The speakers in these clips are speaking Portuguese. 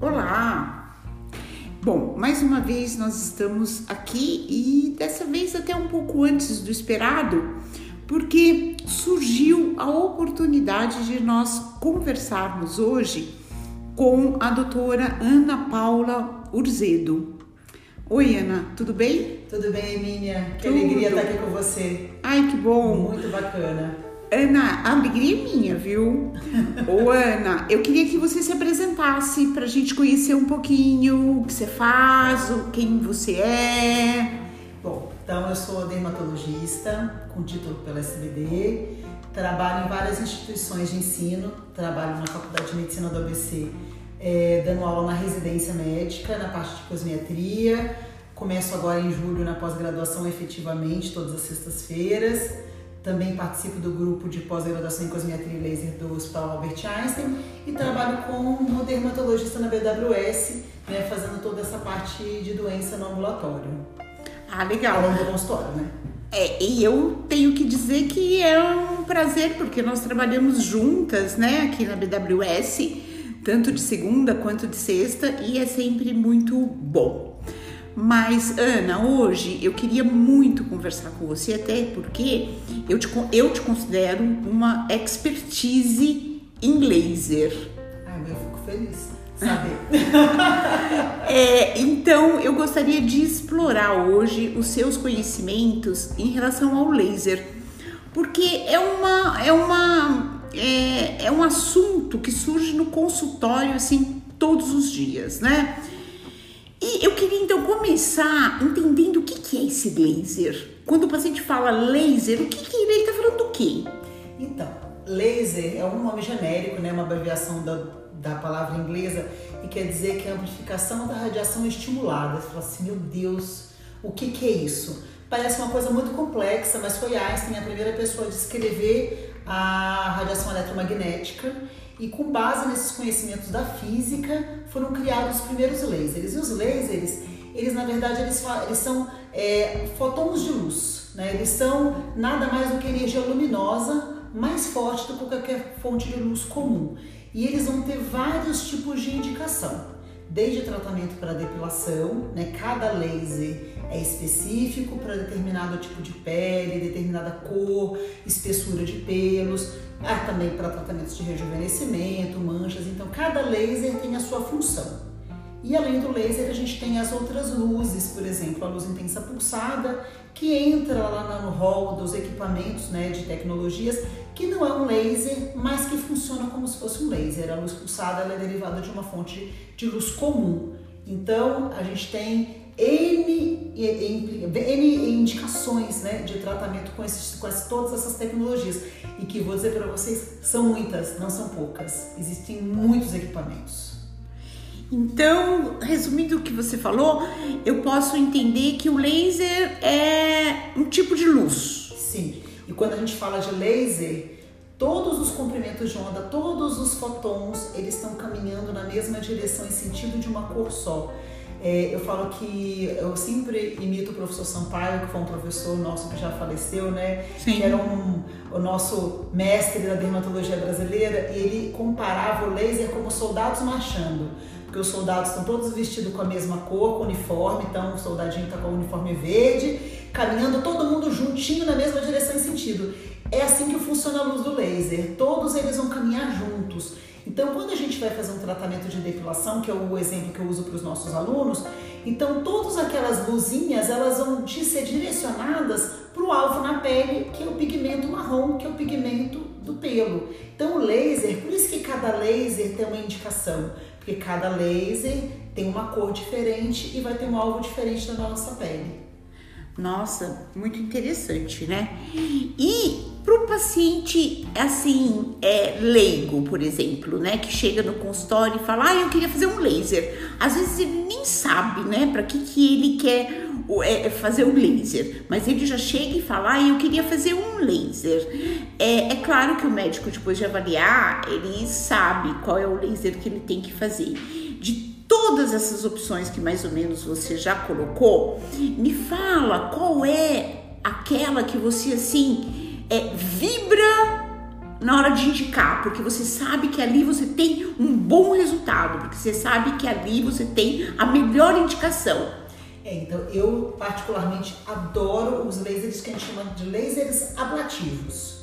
Olá! Bom, mais uma vez nós estamos aqui e dessa vez até um pouco antes do esperado, porque surgiu a oportunidade de nós conversarmos hoje com a doutora Ana Paula Urzedo. Oi, Ana, tudo bem? Tudo bem, Emília? Que Tudo. alegria estar aqui com você. Ai, que bom! Muito bacana. Ana, a alegria é minha, viu? Ô, Ana, eu queria que você se apresentasse para a gente conhecer um pouquinho o que você faz, quem você é. Bom, então eu sou dermatologista com título pela SBD, trabalho em várias instituições de ensino, trabalho na Faculdade de Medicina do ABC, eh, dando aula na residência médica, na parte de cosmetria. Começo agora em julho na pós-graduação efetivamente, todas as sextas-feiras. Também participo do grupo de pós-graduação em cosmetria e laser do Hospital Albert Einstein e trabalho como dermatologista na BWS, né, fazendo toda essa parte de doença no ambulatório. Ah, legal. longo do consultório, né? É, e eu tenho que dizer que é um prazer, porque nós trabalhamos juntas, né, aqui na BWS, tanto de segunda quanto de sexta, e é sempre muito bom. Mas, Ana, hoje eu queria muito conversar com você, até porque eu te, eu te considero uma expertise em laser. Ai, eu fico feliz saber. É, então, eu gostaria de explorar hoje os seus conhecimentos em relação ao laser, porque é uma é uma é, é um assunto que surge no consultório assim todos os dias, né? E eu queria então começar entendendo o que, que é esse laser. Quando o paciente fala laser, o que, que ele está falando do quê? Então, laser é um nome genérico, né, uma abreviação da, da palavra inglesa e quer dizer que é a amplificação da radiação estimulada. Você fala assim, meu Deus, o que, que é isso? Parece uma coisa muito complexa, mas foi Einstein a primeira pessoa a descrever a radiação eletromagnética e com base nesses conhecimentos da física foram criados os primeiros lasers. E os lasers, eles na verdade eles, eles são é, fotons de luz, né? Eles são nada mais do que energia luminosa mais forte do que qualquer fonte de luz comum. E eles vão ter vários tipos de indicação desde tratamento para depilação, né? Cada laser é específico para determinado tipo de pele, determinada cor, espessura de pelos, há também para tratamentos de rejuvenescimento, manchas. Então, cada laser tem a sua função. E além do laser, a gente tem as outras luzes, por exemplo, a luz intensa pulsada, que entra lá no hall dos equipamentos né, de tecnologias, que não é um laser, mas que funciona como se fosse um laser. A luz pulsada é derivada de uma fonte de luz comum. Então, a gente tem N, N, indicações né, de tratamento com, esses, com essas- todas essas tecnologias. E que vou dizer para vocês, são muitas, não são poucas. Existem muitos equipamentos. Então, resumindo o que você falou, eu posso entender que o laser é um tipo de luz. Sim. E quando a gente fala de laser, todos os comprimentos de onda, todos os fotons, eles estão caminhando na mesma direção em sentido de uma cor só. É, eu falo que eu sempre imito o professor Sampaio, que foi um professor nosso que já faleceu, né? Sim. Que era um, o nosso mestre da dermatologia brasileira, e ele comparava o laser como soldados marchando. Porque os soldados estão todos vestidos com a mesma cor, com uniforme, então o soldadinho está com o uniforme verde, caminhando todo mundo juntinho na mesma direção e sentido. É assim que funciona a luz do laser. Todos eles vão caminhar juntos. Então, quando a gente vai fazer um tratamento de depilação, que é o exemplo que eu uso para os nossos alunos, então todas aquelas luzinhas elas vão ser direcionadas para o alvo na pele, que é o pigmento marrom, que é o pigmento do pelo. Então, o laser, por isso que cada laser tem uma indicação, porque cada laser tem uma cor diferente e vai ter um alvo diferente na nossa pele. Nossa, muito interessante, né? E para o paciente, assim, é, leigo, por exemplo, né? Que chega no consultório e fala, ah, eu queria fazer um laser. Às vezes ele nem sabe, né? Para que, que ele quer o- é, fazer o laser. Mas ele já chega e fala, ah, eu queria fazer um laser. É, é claro que o médico, depois de avaliar, ele sabe qual é o laser que ele tem que fazer. De todas essas opções que mais ou menos você já colocou, me fala qual é aquela que você assim é, vibra na hora de indicar, porque você sabe que ali você tem um bom resultado, porque você sabe que ali você tem a melhor indicação. É, então eu particularmente adoro os lasers que a gente chama de lasers ablativos.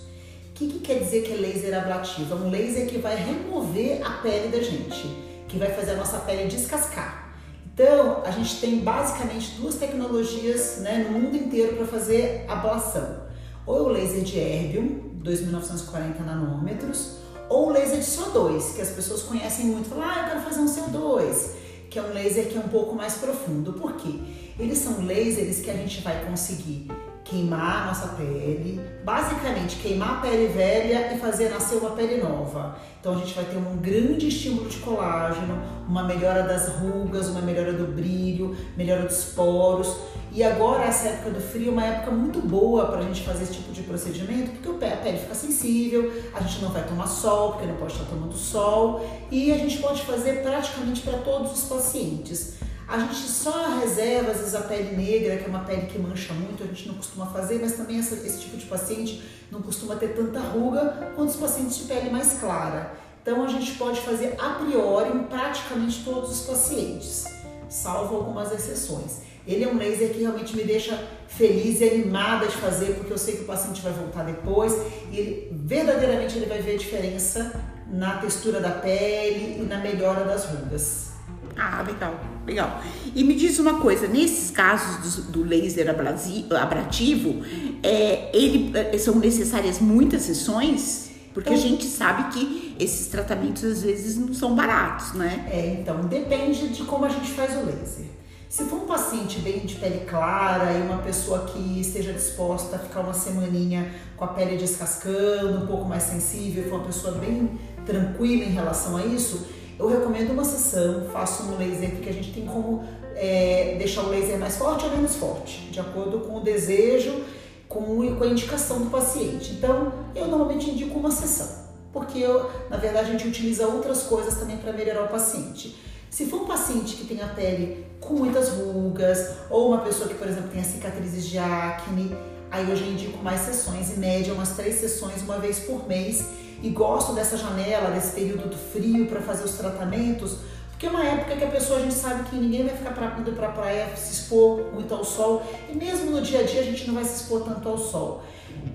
O que, que quer dizer que é laser ablativo? É um laser que vai remover a pele da gente, que vai fazer a nossa pele descascar. Então, a gente tem basicamente duas tecnologias né, no mundo inteiro para fazer ablação. Ou o laser de erbium, 2.940 nanômetros, ou o laser de CO2, que as pessoas conhecem muito, falam, ah, eu quero fazer um CO2, que é um laser que é um pouco mais profundo. Por quê? Eles são lasers que a gente vai conseguir queimar a nossa pele, basicamente queimar a pele velha e fazer nascer uma pele nova. Então a gente vai ter um grande estímulo de colágeno, uma melhora das rugas, uma melhora do brilho, melhora dos poros. E agora essa época do frio é uma época muito boa para a gente fazer esse tipo de procedimento, porque a pele fica sensível, a gente não vai tomar sol, porque não pode estar tomando sol, e a gente pode fazer praticamente para todos os pacientes. A gente só reserva, às vezes, a pele negra, que é uma pele que mancha muito, a gente não costuma fazer, mas também essa, esse tipo de paciente não costuma ter tanta ruga quanto os pacientes de pele mais clara. Então, a gente pode fazer a priori em praticamente todos os pacientes, salvo algumas exceções. Ele é um laser que realmente me deixa feliz e animada de fazer, porque eu sei que o paciente vai voltar depois e ele, verdadeiramente ele vai ver a diferença na textura da pele e na melhora das rugas. Ah, legal, legal. E me diz uma coisa, nesses casos do, do laser abrativo, é, ele, é, são necessárias muitas sessões? Porque então, a gente sabe que esses tratamentos às vezes não são baratos, né? É, então, depende de como a gente faz o laser. Se for um paciente bem de pele clara e uma pessoa que esteja disposta a ficar uma semaninha com a pele descascando, um pouco mais sensível, for uma pessoa bem tranquila em relação a isso, eu recomendo uma sessão, faço um laser que a gente tem como é, deixar o laser mais forte ou menos forte, de acordo com o desejo com, com a indicação do paciente. Então, eu normalmente indico uma sessão, porque eu, na verdade a gente utiliza outras coisas também para melhorar o paciente. Se for um paciente que tem a pele com muitas rugas, ou uma pessoa que, por exemplo, tem cicatrizes de acne, aí eu já indico mais sessões, em média umas três sessões uma vez por mês, e gosto dessa janela, desse período do frio para fazer os tratamentos, porque é uma época que a pessoa, a gente sabe que ninguém vai ficar pra, indo para praia se expor muito ao sol, e mesmo no dia a dia a gente não vai se expor tanto ao sol.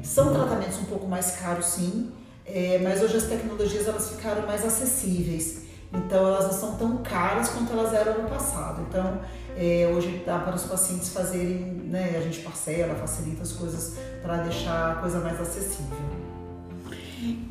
São tratamentos um pouco mais caros, sim, é, mas hoje as tecnologias elas ficaram mais acessíveis. Então elas não são tão caras quanto elas eram no passado. Então é, hoje dá para os pacientes fazerem, né, a gente parcela, facilita as coisas para deixar a coisa mais acessível.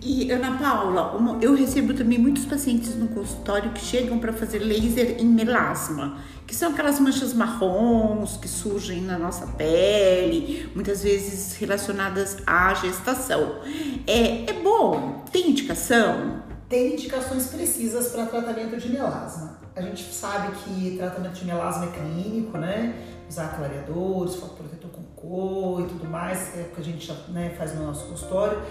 E Ana Paula, uma, eu recebo também muitos pacientes no consultório que chegam para fazer laser em melasma, que são aquelas manchas marrons que surgem na nossa pele, muitas vezes relacionadas à gestação. É, é bom? Tem indicação? Tem indicações precisas para tratamento de melasma. A gente sabe que tratamento de melasma é clínico, né? Usar clareadores, foto protetor com cor e tudo mais, é o que a gente né, faz no nosso consultório.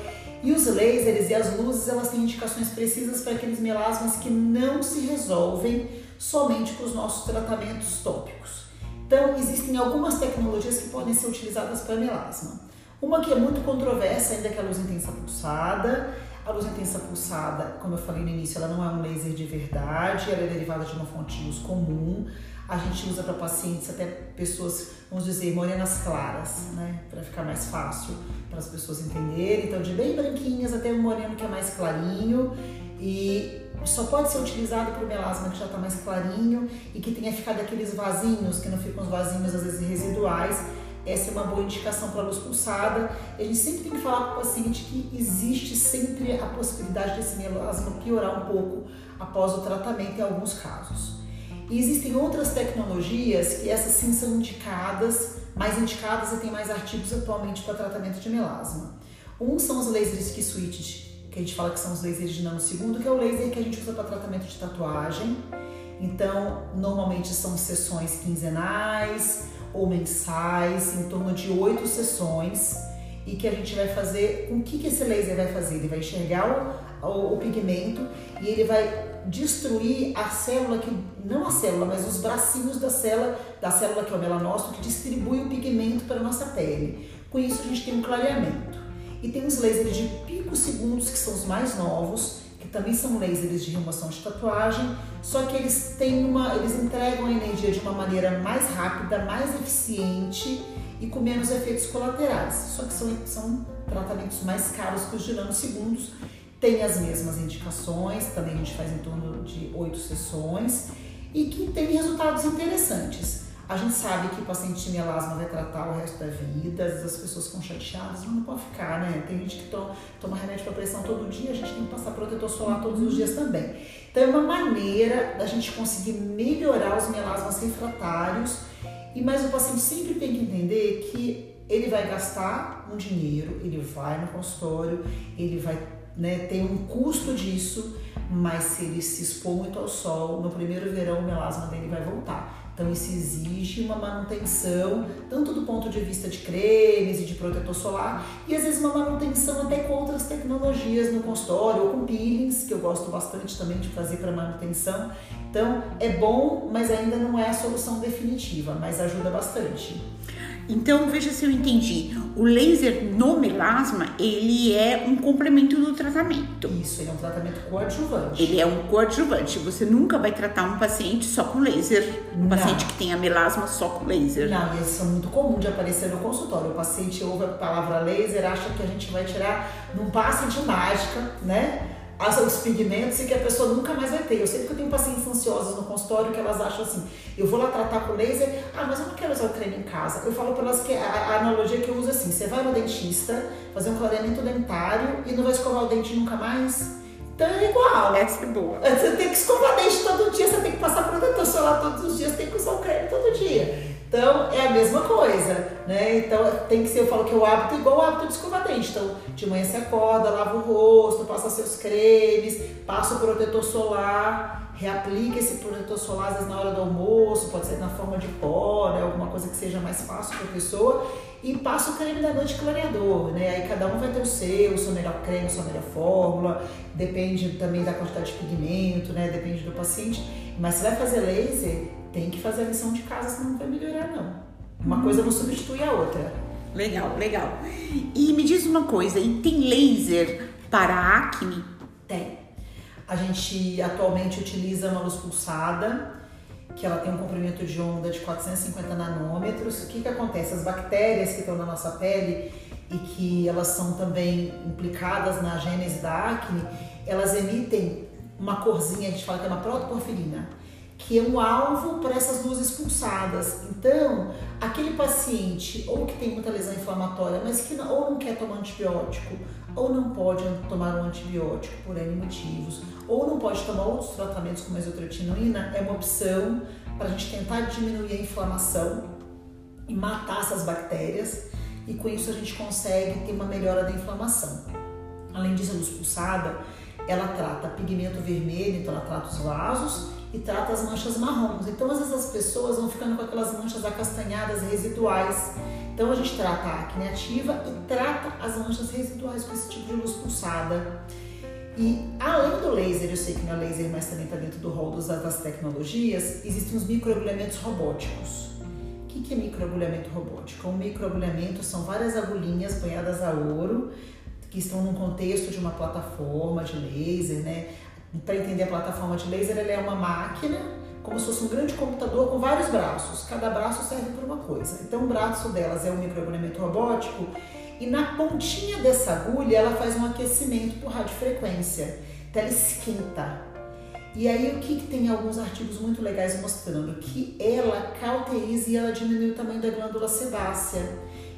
E os lasers e as luzes, elas têm indicações precisas para aqueles melasmas que não se resolvem somente com os nossos tratamentos tópicos. Então, existem algumas tecnologias que podem ser utilizadas para melasma. Uma que é muito controversa ainda que é a luz intensa pulsada. A luz intensa pulsada, como eu falei no início, ela não é um laser de verdade, ela é derivada de uma fonte de luz comum. A gente usa para pacientes, até pessoas, vamos dizer, morenas claras, né? Para ficar mais fácil para as pessoas entenderem. Então, de bem branquinhas até um moreno que é mais clarinho. E só pode ser utilizado para o melasma que já está mais clarinho e que tenha ficado aqueles vasinhos, que não ficam os vasinhos às vezes residuais. Essa é uma boa indicação para a luz pulsada. A gente sempre tem que falar para o paciente que existe sempre a possibilidade desse melasma piorar um pouco após o tratamento em alguns casos. E existem outras tecnologias que essas sim são indicadas, mais indicadas e tem mais artigos atualmente para tratamento de melasma. Um são os lasers que switch, que a gente fala que são os lasers de nanosegundo, que é o laser que a gente usa para tratamento de tatuagem. Então, normalmente são sessões quinzenais ou mensais, em torno de oito sessões, e que a gente vai fazer. O que, que esse laser vai fazer? Ele vai enxergar o, o, o pigmento e ele vai destruir a célula que não a célula, mas os bracinhos da célula, da célula que é o melanócito que distribui o pigmento para a nossa pele. Com isso a gente tem um clareamento. E tem os lasers de microsegundos, que são os mais novos, que também são lasers de remoção de tatuagem, só que eles têm uma, eles entregam a energia de uma maneira mais rápida, mais eficiente e com menos efeitos colaterais. Só que são, são tratamentos mais caros que os de nanosegundos, tem as mesmas indicações, também a gente faz em torno de oito sessões e que tem resultados interessantes. A gente sabe que o paciente de melasma vai tratar o resto da vida, às vezes as pessoas ficam chateadas, mas não pode ficar, né? Tem gente que toma, toma remédio para pressão todo dia, a gente tem que passar protetor solar todos os dias também. Então é uma maneira da gente conseguir melhorar os melasmas refratários, e mas o paciente sempre tem que entender que ele vai gastar um dinheiro, ele vai no consultório, ele vai né, ter um custo disso, mas se ele se expor muito ao sol, no primeiro verão o melasma dele vai voltar. Então isso exige uma manutenção, tanto do ponto de vista de cremes e de protetor solar, e às vezes uma manutenção até com outras tecnologias no consultório, ou com peelings, que eu gosto bastante também de fazer para manutenção. Então é bom, mas ainda não é a solução definitiva, mas ajuda bastante. Então, veja se eu entendi. O laser no melasma, ele é um complemento do tratamento. Isso, ele é um tratamento coadjuvante. Ele é um coadjuvante. Você nunca vai tratar um paciente só com laser. Um Não. paciente que tenha melasma só com laser. Não, isso é muito comum de aparecer no consultório. O paciente ouve a palavra laser, acha que a gente vai tirar num passe de mágica, né? Os pigmentos e que a pessoa nunca mais vai ter. Eu sei que eu tenho pacientes ansiosas no consultório que elas acham assim, eu vou lá tratar com laser, ah, mas eu não quero usar o creme em casa. Eu falo para elas que a, a, analogia que eu uso é assim, você vai no dentista, fazer um clareamento dentário e não vai escovar o dente nunca mais? Então é igual. Essa é boa. Você tem que escovar dente todo dia, você tem que passar protetor solar todos os dias, tem que usar o creme todo dia. Então é a mesma coisa, né? Então tem que ser, eu falo que é o hábito igual o hábito de escovar dente. Então de manhã você acorda, lava o rosto, passa seus cremes, passa o protetor solar, reaplica esse protetor solar às vezes na hora do almoço, pode ser na forma de pó, né? Alguma coisa que seja mais fácil para a pessoa. E passa o creme da noite clareador, né? Aí cada um vai ter o seu, o seu melhor creme, a sua melhor fórmula, depende também da quantidade de pigmento, né? Depende do paciente. Mas se vai fazer laser, tem que fazer a lição de casa, senão não vai melhorar, não. Uma coisa não substitui a outra. Legal, legal. E me diz uma coisa, e tem laser para acne? Tem. A gente atualmente utiliza uma luz pulsada, que ela tem um comprimento de onda de 450 nanômetros. O que, que acontece? As bactérias que estão na nossa pele e que elas são também implicadas na gênese da acne, elas emitem uma corzinha, a gente fala que é uma protoporfirina que é um alvo para essas luzes pulsadas. Então, aquele paciente ou que tem muita lesão inflamatória, mas que não, ou não quer tomar antibiótico, ou não pode tomar um antibiótico por N motivos, ou não pode tomar outros tratamentos como isotretinoína, é uma opção para a gente tentar diminuir a inflamação e matar essas bactérias, e com isso a gente consegue ter uma melhora da inflamação. Além disso, a luz pulsada, ela trata pigmento vermelho, então ela trata os vasos, e trata as manchas marrons. Então, às vezes as pessoas vão ficando com aquelas manchas acastanhadas residuais. Então, a gente trata a acne ativa e trata as manchas residuais com esse tipo de luz pulsada. E além do laser, eu sei que não é laser, mas também está dentro do rol das tecnologias, existem os microagulhamentos robóticos. O que é microagulhamento robótico? Um microagulhamento são várias agulhinhas banhadas a ouro que estão num contexto de uma plataforma de laser, né? Para entender a plataforma de laser, ela é uma máquina, como se fosse um grande computador com vários braços. Cada braço serve para uma coisa. Então, o braço delas é um microagulhamento robótico e na pontinha dessa agulha ela faz um aquecimento por radiofrequência. Então, ela esquenta. E aí, o que, que tem alguns artigos muito legais mostrando? Que ela cauteriza e ela diminui o tamanho da glândula sebácea.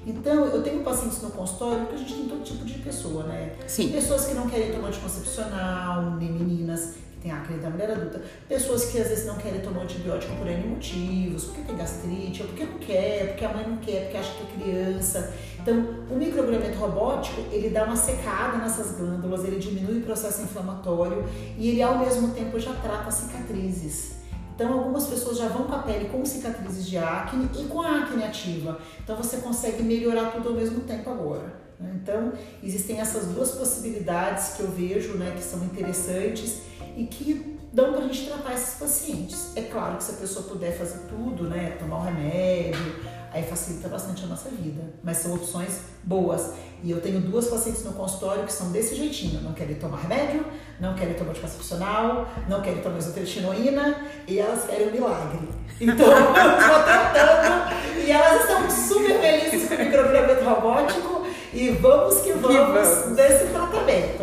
Então, eu tenho pacientes no consultório que a gente tem todo tipo de pessoa, né? Sim. Pessoas que não querem tomar anticoncepcional, nem meninas que têm acne da mulher adulta. Pessoas que às vezes não querem tomar antibiótico por N motivos, porque tem gastrite, ou porque não quer, porque a mãe não quer, porque acha que é criança. Então, o microagulhamento robótico, ele dá uma secada nessas glândulas, ele diminui o processo inflamatório e ele ao mesmo tempo já trata cicatrizes. Então, algumas pessoas já vão com a pele com cicatrizes de acne e com a acne ativa. Então, você consegue melhorar tudo ao mesmo tempo agora. Né? Então, existem essas duas possibilidades que eu vejo né, que são interessantes e que dão para a gente tratar esses pacientes. É claro que se a pessoa puder fazer tudo, né, tomar o remédio, aí facilita bastante a nossa vida. Mas são opções boas. E eu tenho duas pacientes no consultório que são desse jeitinho, não querem tomar remédio, não querem tomar anticoncepcional, não querem tomar isotretinoína e elas querem um milagre. Então eu estou tratando e elas estão super felizes com o microagulhamento robótico e vamos que vamos, vamos. nesse tratamento.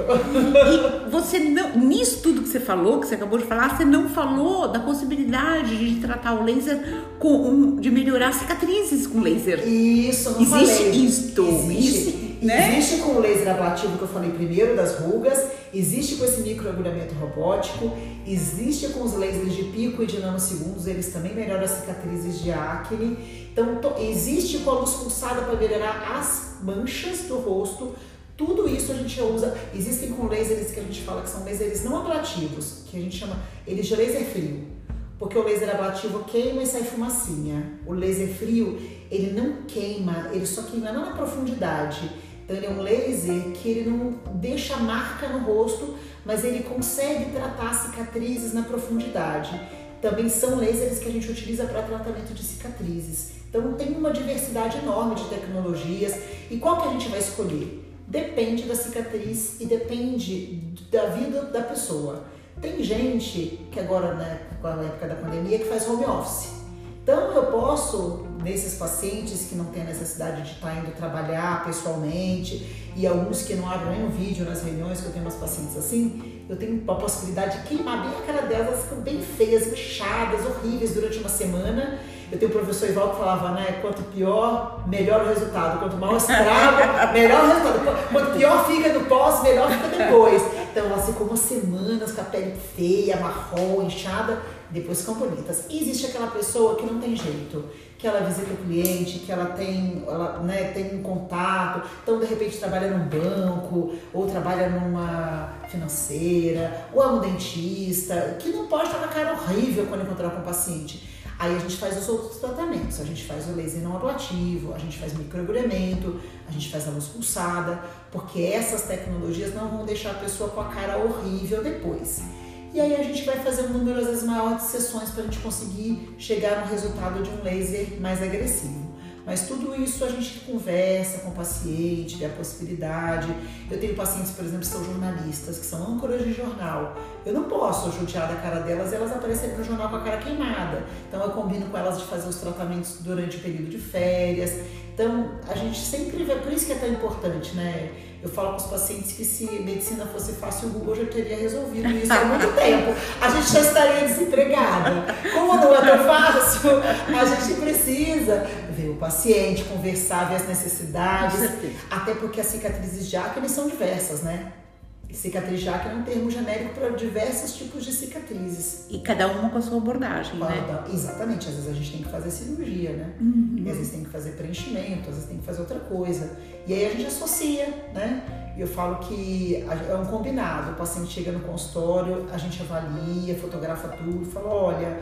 E você não, nisso tudo que você falou, que você acabou de falar, você não falou da possibilidade de tratar o laser com de melhorar cicatrizes com laser. Isso, não Existe falei. isto. Existe. Né? Existe com o laser ablativo que eu falei primeiro das rugas, existe com esse microagulhamento robótico, existe com os lasers de pico e de nanosegundos, eles também melhoram as cicatrizes de acne. Então, existe com a luz pulsada para melhorar as manchas do rosto. Tudo isso a gente usa. Existem com lasers que a gente fala que são lasers não ablativos, que a gente chama eles de laser frio. Porque o laser ablativo queima e sai fumacinha. O laser frio, ele não queima, ele só queima na profundidade. Então ele é um laser que ele não deixa marca no rosto, mas ele consegue tratar cicatrizes na profundidade. Também são lasers que a gente utiliza para tratamento de cicatrizes. Então tem uma diversidade enorme de tecnologias. E qual que a gente vai escolher? Depende da cicatriz e depende da vida da pessoa. Tem gente que agora, né, com a época da pandemia, que faz home office. Então eu posso, nesses pacientes que não têm a necessidade de estar indo trabalhar pessoalmente e alguns que não abrem nem um vídeo nas reuniões, que eu tenho umas pacientes assim, eu tenho a possibilidade de queimar bem a cara delas, elas ficam bem feias, inchadas, horríveis durante uma semana eu tenho o professor Ival que falava, né? Quanto pior, melhor o resultado. Quanto mal estrago, melhor o resultado. Quanto pior fica no pós, melhor fica depois. Então elas ficam umas semanas com a pele feia, marrom, inchada, depois ficam bonitas. E existe aquela pessoa que não tem jeito, que ela visita o cliente, que ela tem, ela, né, tem um contato, então de repente trabalha num banco, ou trabalha numa financeira, ou é um dentista, que não pode estar com a cara horrível quando encontrar com o paciente. Aí a gente faz os outros tratamentos, a gente faz o laser não ablativo, a gente faz microagulhamento, a gente faz a luz pulsada, porque essas tecnologias não vão deixar a pessoa com a cara horrível depois. E aí a gente vai fazer um número às sessões para a gente conseguir chegar no resultado de um laser mais agressivo. Mas tudo isso a gente conversa com o paciente, vê a possibilidade. Eu tenho pacientes, por exemplo, que são jornalistas, que são âncoras de jornal. Eu não posso judiar da cara delas e elas aparecerem no jornal com a cara queimada. Então eu combino com elas de fazer os tratamentos durante o período de férias. Então a gente sempre vê, por isso que é tão importante, né? Eu falo com os pacientes que se medicina fosse fácil, o Google já teria resolvido isso há muito tempo. A gente já estaria desempregada. Como não é tão fácil, a gente precisa ver o paciente, conversar, ver as necessidades. Até porque as cicatrizes de acne são diversas, né? Cicatriz de acne é um termo genérico para diversos tipos de cicatrizes. E cada uma com a sua abordagem, cada, né? Exatamente. Às vezes a gente tem que fazer cirurgia, né? Uhum. E às vezes tem que fazer preenchimento, às vezes tem que fazer outra coisa. E aí a gente associa, né? E eu falo que é um combinado. O paciente chega no consultório, a gente avalia, fotografa tudo, fala, olha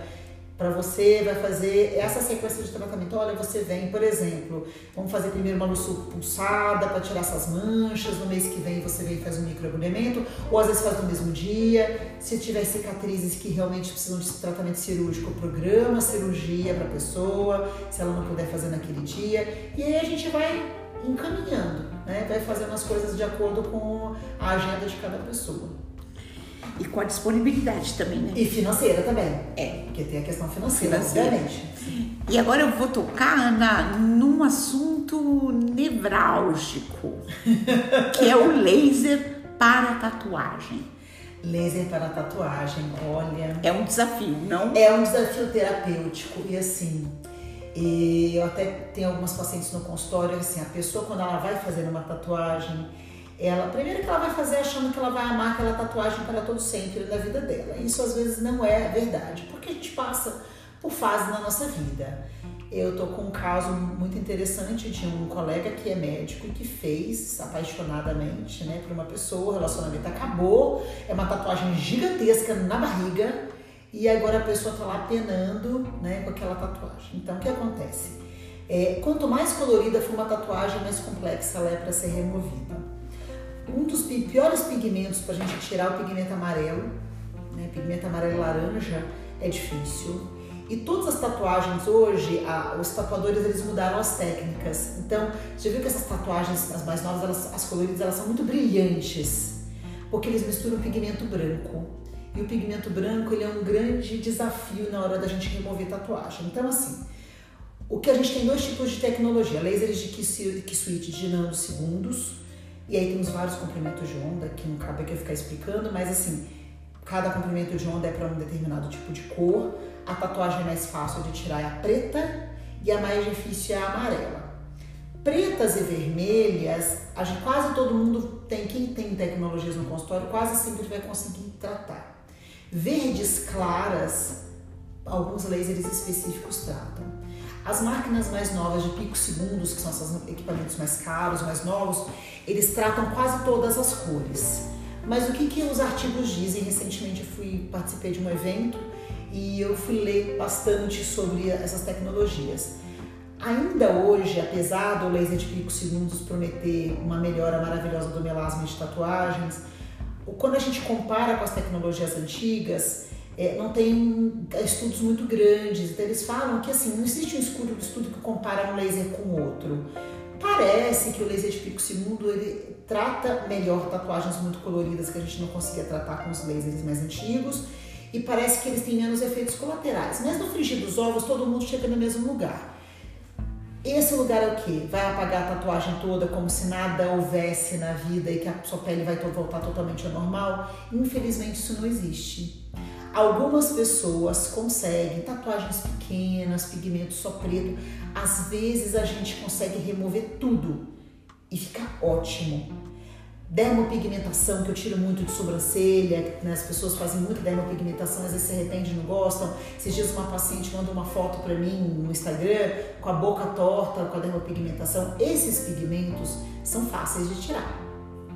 para você vai fazer essa sequência de tratamento. Olha, você vem, por exemplo, vamos fazer primeiro uma luz pulsada para tirar essas manchas. No mês que vem você vem e faz um microagulhamento, ou às vezes faz no mesmo dia. Se tiver cicatrizes que realmente precisam de tratamento cirúrgico, programa cirurgia para a pessoa, se ela não puder fazer naquele dia. E aí a gente vai encaminhando, né? Vai fazendo as coisas de acordo com a agenda de cada pessoa. E com a disponibilidade também, né? E financeira também. É. Porque tem a questão financeira, financeira. obviamente. E agora eu vou tocar, Ana, num assunto nevrálgico, que é o laser para tatuagem. Laser para tatuagem, olha. É um desafio, não? É um desafio terapêutico. E assim, eu até tenho algumas pacientes no consultório, assim, a pessoa quando ela vai fazer uma tatuagem, ela, primeiro que ela vai fazer achando que ela vai amar aquela tatuagem para todo sempre da vida dela. Isso às vezes não é verdade, porque a gente passa por fases na nossa vida. Eu tô com um caso muito interessante de um colega que é médico que fez apaixonadamente, né, por uma pessoa, o relacionamento acabou, é uma tatuagem gigantesca na barriga e agora a pessoa tá lá penando, né, com aquela tatuagem. Então o que acontece? É, quanto mais colorida for uma tatuagem, mais complexa ela é para ser removida um dos piores pigmentos para a gente tirar o pigmento amarelo, né? Pigmento amarelo laranja é difícil. E todas as tatuagens hoje, a, os tatuadores eles mudaram as técnicas. Então, você viu que essas tatuagens, as mais novas, elas, as coloridas, elas são muito brilhantes, porque eles misturam pigmento branco. E o pigmento branco ele é um grande desafio na hora da gente remover tatuagem. Então, assim, o que a gente tem dois tipos de tecnologia: lasers de Kisuit de nanosegundos, e aí temos vários comprimentos de onda, que não cabe aqui eu ficar explicando, mas assim, cada comprimento de onda é para um determinado tipo de cor. A tatuagem mais fácil de tirar é a preta e a mais difícil é a amarela. Pretas e vermelhas, quase todo mundo tem, quem tem tecnologias no consultório, quase sempre vai conseguir tratar. Verdes claras, alguns lasers específicos tratam. As máquinas mais novas de picosegundos, que são esses equipamentos mais caros, mais novos, eles tratam quase todas as cores. Mas o que, que os artigos dizem? Recentemente eu fui participei de um evento e eu fui ler bastante sobre essas tecnologias. Ainda hoje, apesar do laser de picosegundos prometer uma melhora maravilhosa do melasma de tatuagens, quando a gente compara com as tecnologias antigas, é, não tem estudos muito grandes. Então eles falam que assim, não existe um estudo, estudo que compara um laser com outro. Parece que o laser de pico segundo ele trata melhor tatuagens muito coloridas que a gente não conseguia tratar com os lasers mais antigos e parece que eles têm menos efeitos colaterais. Mas no frigir dos ovos todo mundo chega no mesmo lugar. Esse lugar é o que? Vai apagar a tatuagem toda como se nada houvesse na vida e que a sua pele vai voltar totalmente ao normal? Infelizmente isso não existe. Algumas pessoas conseguem tatuagens pequenas, pigmento só preto. Às vezes a gente consegue remover tudo e fica ótimo. Dermopigmentação, que eu tiro muito de sobrancelha, né? as pessoas fazem muita dermopigmentação, às vezes se arrependem não gostam. Esses dias uma paciente mandou uma foto para mim no Instagram com a boca torta, com a dermopigmentação. Esses pigmentos são fáceis de tirar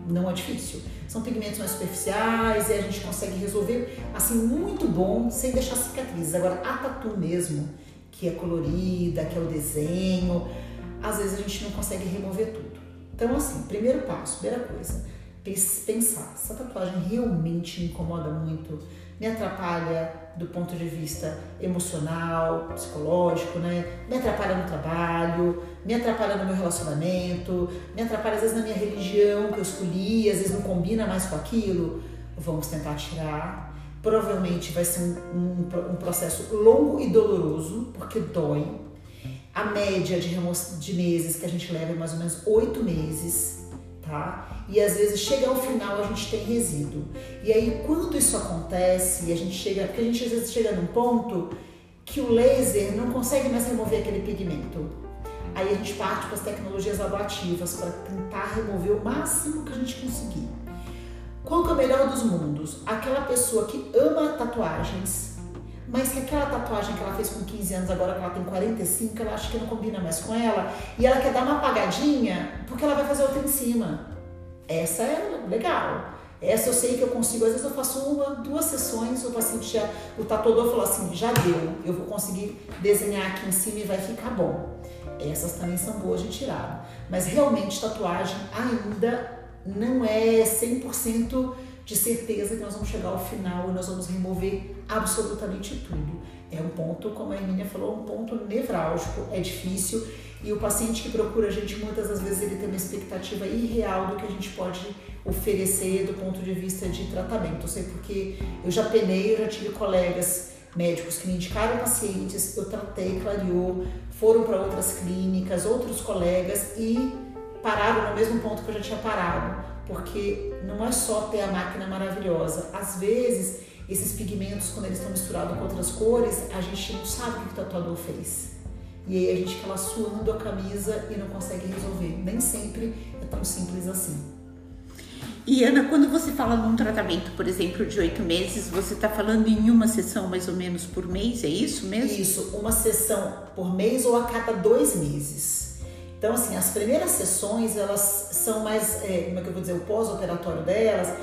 não é difícil. São pigmentos mais superficiais e a gente consegue resolver assim muito bom sem deixar cicatrizes. Agora, a tatu mesmo, que é colorida, que é o desenho, às vezes a gente não consegue remover tudo. Então, assim, primeiro passo, primeira coisa, pensar, essa tatuagem realmente me incomoda muito, me atrapalha do ponto de vista emocional, psicológico, né? Me atrapalha no trabalho, me atrapalha no meu relacionamento, me atrapalha às vezes na minha religião que eu escolhi, às vezes não combina mais com aquilo. Vamos tentar tirar. Provavelmente vai ser um, um, um processo longo e doloroso, porque dói. A média de, de meses que a gente leva é mais ou menos oito meses, tá? E às vezes chega ao final a gente tem resíduo. E aí quando isso acontece, a gente chega, porque a gente às vezes chega num ponto que o laser não consegue mais remover aquele pigmento. Aí a gente parte para as tecnologias ablativas para tentar remover o máximo que a gente conseguir. Qual que é o melhor dos mundos? Aquela pessoa que ama tatuagens, mas que aquela tatuagem que ela fez com 15 anos, agora que ela tem 45, ela acha que não combina mais com ela, e ela quer dar uma apagadinha porque ela vai fazer outra em cima. Essa é legal. Essa eu sei que eu consigo, às vezes eu faço uma, duas sessões, o paciente já, o tatuador falou assim, já deu, eu vou conseguir desenhar aqui em cima e vai ficar bom. Essas também são boas de tirar. Mas realmente tatuagem ainda não é 100% de certeza que nós vamos chegar ao final e nós vamos remover absolutamente tudo. É um ponto, como a Emília falou, um ponto nevrálgico, é difícil e o paciente que procura a gente muitas das vezes ele tem uma expectativa irreal do que a gente pode oferecer do ponto de vista de tratamento. Eu sei porque eu já penei, eu já tive colegas médicos que me indicaram pacientes, eu tratei, clareou, foram para outras clínicas, outros colegas e pararam no mesmo ponto que eu já tinha parado, porque não é só ter a máquina maravilhosa, às vezes esses pigmentos, quando eles estão misturados com outras cores, a gente não sabe o que o tatuador fez. E aí a gente fica lá suando a camisa e não consegue resolver. Nem sempre é tão simples assim. E Ana, quando você fala num tratamento, por exemplo, de oito meses, você está falando em uma sessão mais ou menos por mês, é isso mesmo? Isso, uma sessão por mês ou a cada dois meses. Então, assim, as primeiras sessões, elas são mais, é, como é que eu vou dizer, o pós-operatório delas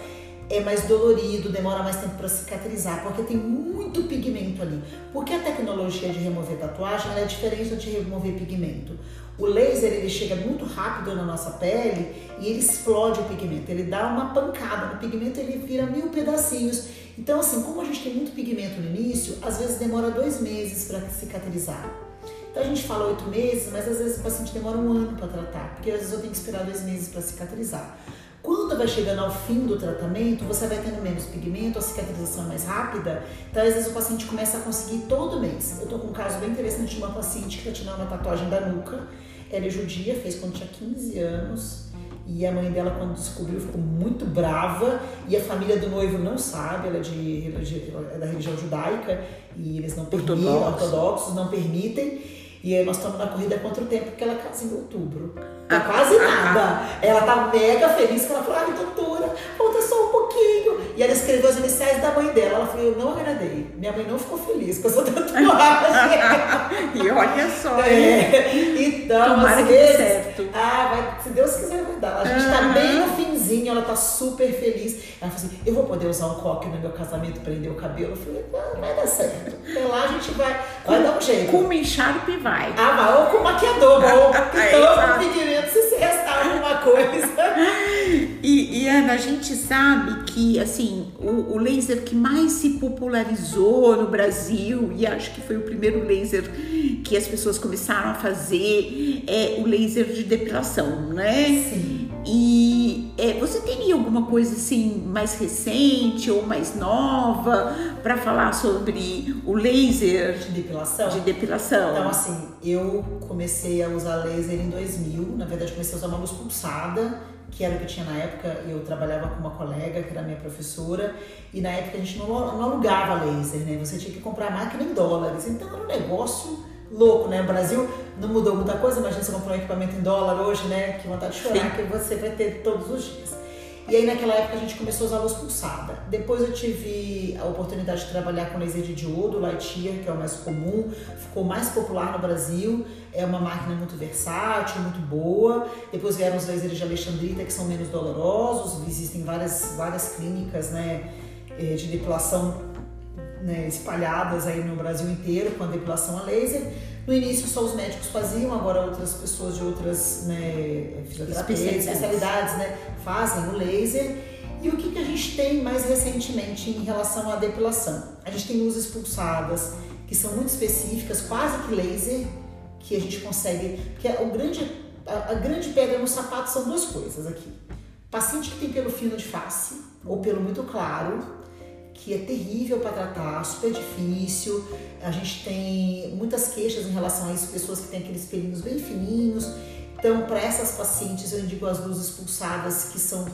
é mais dolorido, demora mais tempo para cicatrizar, porque tem muito pigmento ali. Porque a tecnologia de remover tatuagem é diferente de remover pigmento. O laser ele chega muito rápido na nossa pele e ele explode o pigmento. Ele dá uma pancada no pigmento, ele vira mil pedacinhos Então, assim, como a gente tem muito pigmento no início, às vezes demora dois meses para cicatrizar. Então a gente fala oito meses, mas às vezes o paciente demora um ano para tratar, porque às vezes eu tenho que esperar dois meses para cicatrizar. Quando vai chegando ao fim do tratamento, você vai tendo menos pigmento, a cicatrização é mais rápida, então às vezes o paciente começa a conseguir todo mês. Eu tô com um caso bem interessante de uma paciente que está tirando uma tatuagem da nuca, ela é judia, fez quando tinha 15 anos, e a mãe dela, quando descobriu, ficou muito brava. E a família do noivo não sabe, ela é, de, é da religião judaica e eles não permitem, ortodoxos não permitem. E aí nós estamos na corrida contra o tempo, porque ela casa em outubro. Tá quase nada. Ela tá mega feliz que ela falou, ai, doutora, falta só um pouquinho. E ela escreveu as iniciais da mãe dela. Ela falou, eu não agradei. Minha mãe não ficou feliz com essa tatuagem. e olha só. É. Então, Tomara às vezes, certo. ah, vai, se Deus quiser vai dar. A gente tá bem no ela tá super feliz. Ela falou assim, eu vou poder usar um coque no meu casamento, prender o cabelo. Eu falei, ah, vai dar certo. Até lá a gente vai, vai dar um jeito. Com Sharp vai. Ah, mas ou com maquiador bom. Então, com pigmento, se se restar alguma coisa. E, e, Ana, a gente sabe que assim o, o, laser que mais se popularizou no Brasil e acho que foi o primeiro laser que as pessoas começaram a fazer é o laser de depilação, né? Sim. E é, você teria alguma coisa assim mais recente ou mais nova para falar sobre o laser De depilação? de depilação? Então, assim, eu comecei a usar laser em 2000. Na verdade, comecei a usar uma luz pulsada, que era o que eu tinha na época. Eu trabalhava com uma colega, que era minha professora, e na época a gente não, não alugava laser, né? Você tinha que comprar a máquina em dólares. Então, era um negócio louco, né? O Brasil não mudou muita coisa, imagina você comprar um equipamento em dólar hoje, né? Que vontade de chorar Sim. que você vai ter todos os dias. E aí naquela época a gente começou a usar luz pulsada. Depois eu tive a oportunidade de trabalhar com laser de diodo, Lightyear, que é o mais comum, ficou mais popular no Brasil. É uma máquina muito versátil, muito boa. Depois vieram os lasers de Alexandrita, que são menos dolorosos. Existem várias, várias clínicas né, eh, de depilação né, espalhadas aí no Brasil inteiro com a depilação a laser. No início só os médicos faziam, agora outras pessoas de outras né, Especialidades. especialidades né, fazem o laser. E o que, que a gente tem mais recentemente em relação à depilação? A gente tem luzes pulsadas, que são muito específicas, quase que laser, que a gente consegue. Que é o grande, a, a grande pedra no sapato são duas coisas aqui. Paciente que tem pelo fino de face ou pelo muito claro, que é terrível para tratar, super difícil. A gente tem muitas queixas em relação a isso, pessoas que têm aqueles pelinhos bem fininhos. Então, para essas pacientes, eu indico as luzes pulsadas que são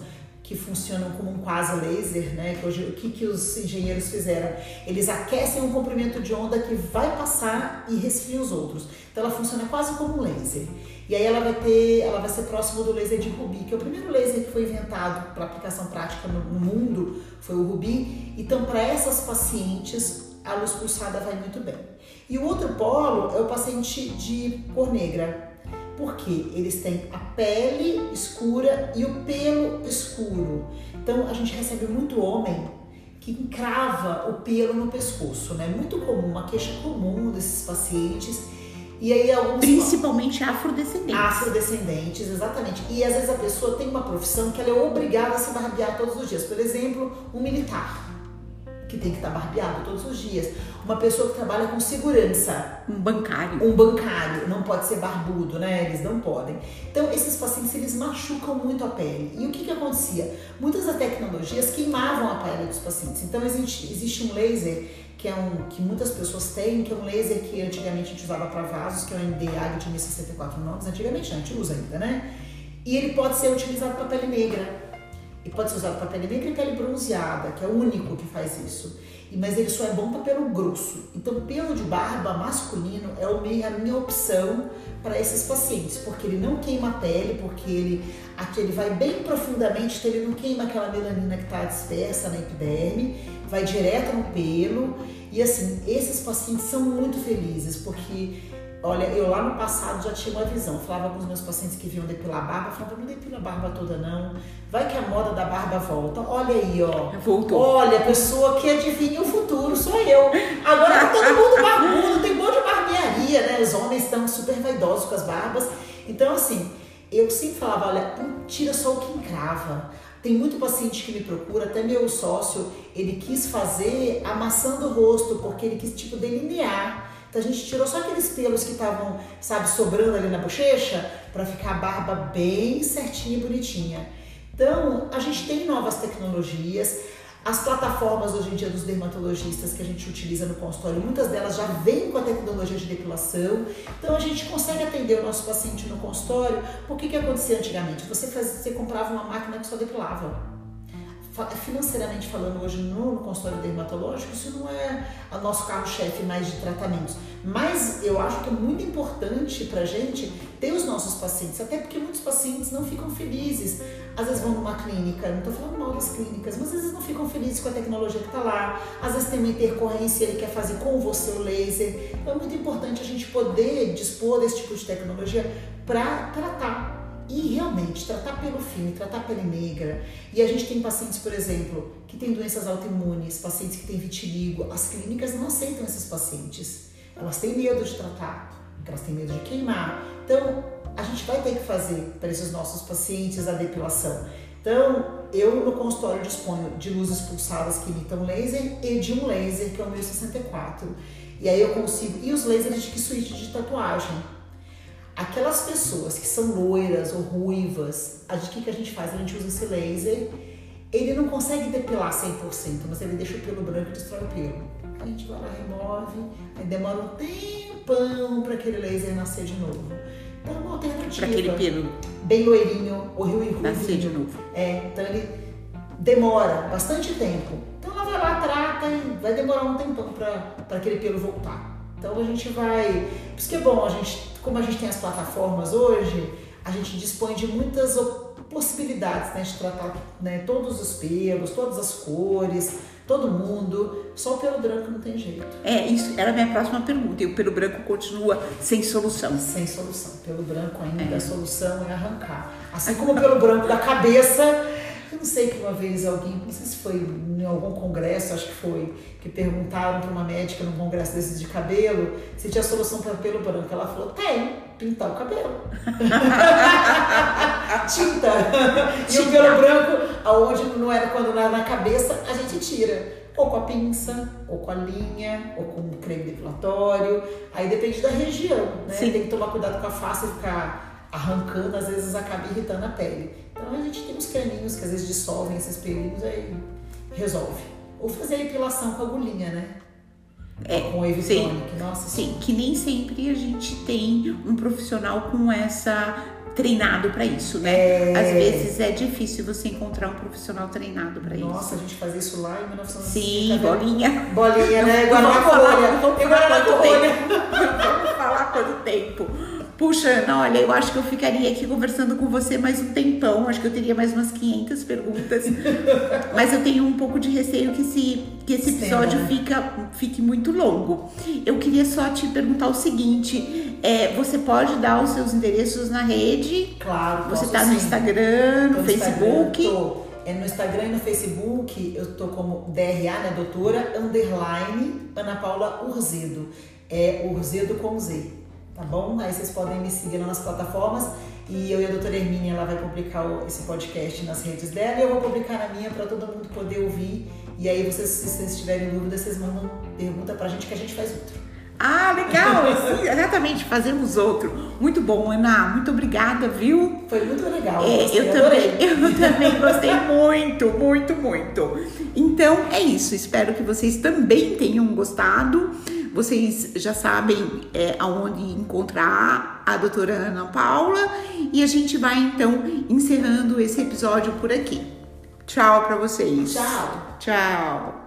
que funcionam como um quase laser, né? Que o que, que os engenheiros fizeram? Eles aquecem um comprimento de onda que vai passar e resfria os outros. Então ela funciona quase como um laser. E aí ela vai ter, ela vai ser próximo do laser de Rubi, que é o primeiro laser que foi inventado para aplicação prática no, no mundo, foi o Rubi. Então para essas pacientes a luz pulsada vai muito bem. E o outro polo é o paciente de cor negra, porque eles têm a pele escura e o pelo escuro. Então a gente recebe muito homem que encrava o pelo no pescoço, né? Muito comum, uma queixa comum desses pacientes. E aí alguns Principalmente afrodescendentes. afrodescendentes, exatamente. E às vezes a pessoa tem uma profissão que ela é obrigada a se barbear todos os dias. Por exemplo, um militar que tem que estar barbeado todos os dias. Uma pessoa que trabalha com segurança, Um bancário. um bancário não pode ser barbudo, né? Eles não podem. Então, esses pacientes, eles machucam muito a pele. E o que que acontecia? Muitas das tecnologias queimavam a pele dos pacientes. Então, existe, existe um laser que é um que muitas pessoas têm, que é um laser que antigamente a gente usava para vasos, que é o NDA de 1064 nomes. Antigamente, a gente usa ainda, né? E ele pode ser utilizado para pele negra. E pode ser usado para pele negra e pele bronzeada, que é o único que faz isso. Mas ele só é bom para pelo grosso. Então, pelo de barba masculino é a minha opção para esses pacientes, porque ele não queima a pele, porque ele, aqui ele vai bem profundamente, então ele não queima aquela melanina que está dispersa na epiderme, vai direto no pelo. E assim, esses pacientes são muito felizes, porque Olha, eu lá no passado já tinha uma visão. Falava com os meus pacientes que vinham depilar a barba, falava, não depila a barba toda não. Vai que a moda da barba volta. Olha aí, ó. Voltou. Olha, a pessoa que adivinha o futuro, sou eu. Agora tá todo mundo barbudo, tem um monte de barbearia, né? Os homens estão super vaidosos com as barbas. Então, assim, eu sempre falava, olha, tira só o que encrava. Tem muito paciente que me procura, até meu sócio, ele quis fazer amassando o rosto, porque ele quis tipo delinear. Então a gente tirou só aqueles pelos que estavam, sabe, sobrando ali na bochecha, para ficar a barba bem certinha e bonitinha. Então, a gente tem novas tecnologias. As plataformas hoje em dia dos dermatologistas que a gente utiliza no consultório, muitas delas já vêm com a tecnologia de depilação. Então a gente consegue atender o nosso paciente no consultório. O que, que acontecia antigamente? Você, fazia, você comprava uma máquina que só depilava financeiramente falando hoje no, consultório dermatológico, isso não é o nosso carro-chefe mais de tratamentos. Mas eu acho que é muito importante pra gente ter os nossos pacientes, até porque muitos pacientes não ficam felizes. Às vezes vão numa clínica, não estou falando mal das clínicas, mas às vezes não ficam felizes com a tecnologia que está lá. Às vezes tem uma intercorrência ele quer fazer com você o laser. Então é muito importante a gente poder dispor desse tipo de tecnologia para tratar e realmente, tratar pelo fino, tratar pele negra. E a gente tem pacientes, por exemplo, que têm doenças autoimunes, pacientes que têm vitiligo. As clínicas não aceitam esses pacientes. Elas têm medo de tratar, elas têm medo de queimar. Então, a gente vai ter que fazer para esses nossos pacientes a depilação. Então, eu no consultório disponho de luzes pulsadas que imitam laser e de um laser que é o 1064. E aí eu consigo. E os lasers de que suíte de tatuagem Aquelas pessoas que são loiras ou ruivas, o que, que a gente faz? A gente usa esse laser, ele não consegue depilar 100%, mas ele deixa o pelo branco e destrói o pelo. A gente vai lá, remove, aí demora um tempão para aquele laser nascer de novo. Então é uma alternativa. Para aquele pelo. Bem loirinho, o rio e Nascer de novo. É, então ele demora bastante tempo. Então ela vai lá, trata e vai demorar um tempão para aquele pelo voltar. Então a gente vai. Por isso que é bom, a gente, como a gente tem as plataformas hoje, a gente dispõe de muitas possibilidades né, de tratar né, todos os pelos, todas as cores, todo mundo. Só o pelo branco não tem jeito. É, isso era a minha próxima pergunta. E o pelo branco continua sem solução? Sem solução. Pelo branco ainda é. a solução é arrancar. Assim como o pelo branco da cabeça eu não sei que uma vez alguém, não sei se foi em algum congresso, acho que foi, que perguntaram para uma médica num congresso desses de cabelo se tinha solução para pelo branco. Ela falou: tem, pintar o cabelo. Tinta. E o pelo branco, aonde não era quando era na cabeça, a gente tira. Ou com a pinça, ou com a linha, ou com um creme depilatório. Aí depende da região, né? Sim. Tem que tomar cuidado com a face e ficar arrancando, às vezes acaba irritando a pele. Então a gente tem uns caninhos que às vezes dissolvem esses pelinhos aí resolve. Ou fazer a epilação com agulhinha, né? É, com Evitonic, nossa. Sim, que nem sempre a gente tem um profissional com essa treinado para isso, né? É... Às vezes é difícil você encontrar um profissional treinado para isso. Nossa, a gente fazia isso lá em 1950. Sim, bolinha. Bolinha, né? Guaraná Colônia. Guaraná Colônia. Vamos falar quanto tempo. Puxa, Ana, olha, eu acho que eu ficaria aqui conversando com você mais um tempão. Acho que eu teria mais umas 500 perguntas. Mas eu tenho um pouco de receio que, se, que esse episódio né? fica, fique muito longo. Eu queria só te perguntar o seguinte: é, você pode dar os seus endereços na rede? Claro. Você está no Instagram, no, no Facebook? Instagram, tô. É no Instagram e no Facebook eu tô como DRA, né, doutora, underline, Ana Paula Urzedo. É Urzedo com Z tá bom? Aí vocês podem me seguir nas plataformas e eu e a doutora Hermínia ela vai publicar esse podcast nas redes dela e eu vou publicar na minha para todo mundo poder ouvir. E aí vocês, se vocês tiverem dúvida, vocês mandam pergunta pra gente que a gente faz outro. Ah, legal! Sim, exatamente, fazemos outro. Muito bom, Ana. Muito obrigada, viu? Foi muito legal. É, eu, também, eu também gostei muito, muito, muito. Então é isso. Espero que vocês também tenham gostado. Vocês já sabem é, aonde encontrar a doutora Ana Paula e a gente vai então encerrando esse episódio por aqui. Tchau para vocês. Tchau. Tchau.